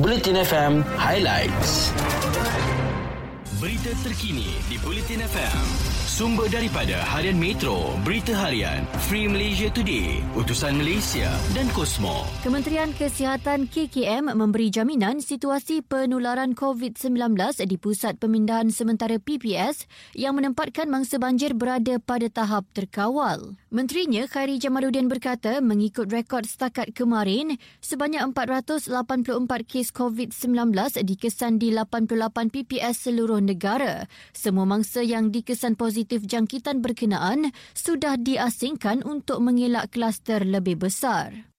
Bulletin FM Highlights. Berita terkini di Bulletin FM. Sumber daripada Harian Metro, Berita Harian, Free Malaysia Today, Utusan Malaysia dan Kosmo. Kementerian Kesihatan KKM memberi jaminan situasi penularan COVID-19 di Pusat Pemindahan Sementara PPS yang menempatkan mangsa banjir berada pada tahap terkawal. Menterinya Khairi Jamaluddin berkata mengikut rekod setakat kemarin, sebanyak 484 kes COVID-19 dikesan di 88 PPS seluruh negara. Semua mangsa yang dikesan positif jangkitan berkenaan sudah diasingkan untuk mengelak kluster lebih besar.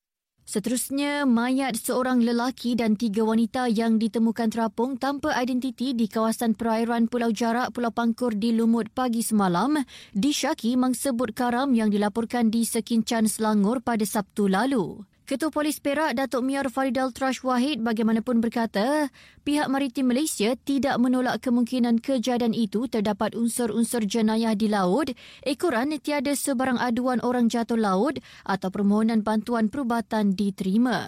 Seterusnya, mayat seorang lelaki dan tiga wanita yang ditemukan terapung tanpa identiti di kawasan perairan Pulau Jarak Pulau Pangkur di Lumut pagi semalam disyaki mangsa bot karam yang dilaporkan di Sekincan Selangor pada Sabtu lalu. Ketua Polis Perak Datuk Miar Faridal Trash Wahid bagaimanapun berkata, pihak Maritim Malaysia tidak menolak kemungkinan kejadian itu terdapat unsur-unsur jenayah di laut ekoran tiada sebarang aduan orang jatuh laut atau permohonan bantuan perubatan diterima.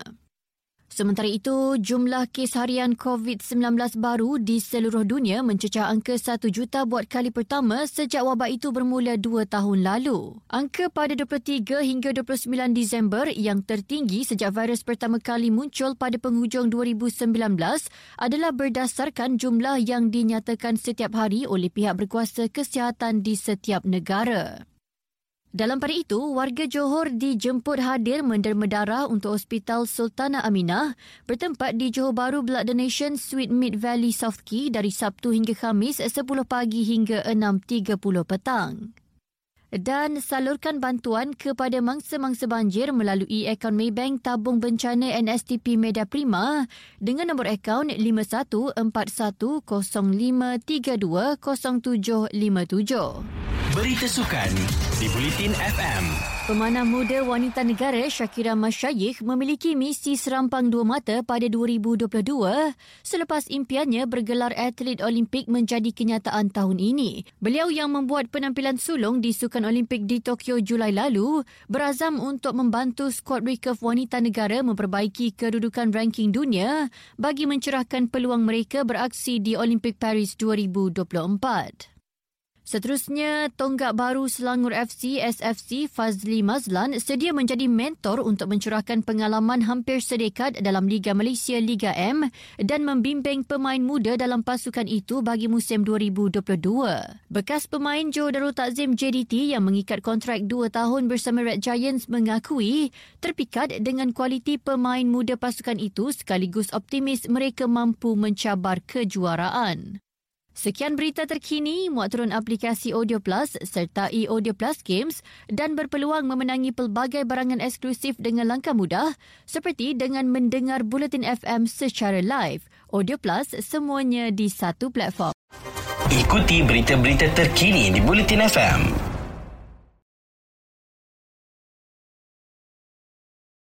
Sementara itu, jumlah kes harian COVID-19 baru di seluruh dunia mencecah angka 1 juta buat kali pertama sejak wabak itu bermula dua tahun lalu. Angka pada 23 hingga 29 Disember yang tertinggi sejak virus pertama kali muncul pada penghujung 2019 adalah berdasarkan jumlah yang dinyatakan setiap hari oleh pihak berkuasa kesihatan di setiap negara. Dalam pada itu, warga Johor dijemput hadir menderma darah untuk Hospital Sultanah Aminah bertempat di Johor Bahru Blood Donation Suite Mid Valley South Key dari Sabtu hingga Khamis 10 pagi hingga 6.30 petang. Dan salurkan bantuan kepada mangsa-mangsa banjir melalui akaun Maybank Tabung Bencana NSTP Media Prima dengan nombor akaun 514105320757. Berita Sukan di Bulletin FM. Pemanah muda wanita negara Shakira Masyayikh memiliki misi serampang dua mata pada 2022 selepas impiannya bergelar atlet Olimpik menjadi kenyataan tahun ini. Beliau yang membuat penampilan sulung di Sukan Olimpik di Tokyo Julai lalu berazam untuk membantu skuad recurve wanita negara memperbaiki kedudukan ranking dunia bagi mencerahkan peluang mereka beraksi di Olimpik Paris 2024. Seterusnya, tonggak baru Selangor FC SFC Fazli Mazlan sedia menjadi mentor untuk mencurahkan pengalaman hampir sedekad dalam Liga Malaysia Liga M dan membimbing pemain muda dalam pasukan itu bagi musim 2022. Bekas pemain Joe Darul Takzim JDT yang mengikat kontrak dua tahun bersama Red Giants mengakui terpikat dengan kualiti pemain muda pasukan itu sekaligus optimis mereka mampu mencabar kejuaraan. Sekian berita terkini, muat turun aplikasi Audio Plus serta e-Audio Plus Games dan berpeluang memenangi pelbagai barangan eksklusif dengan langkah mudah seperti dengan mendengar Bulletin FM secara live. Audio Plus semuanya di satu platform. Ikuti berita-berita terkini di Bulletin FM.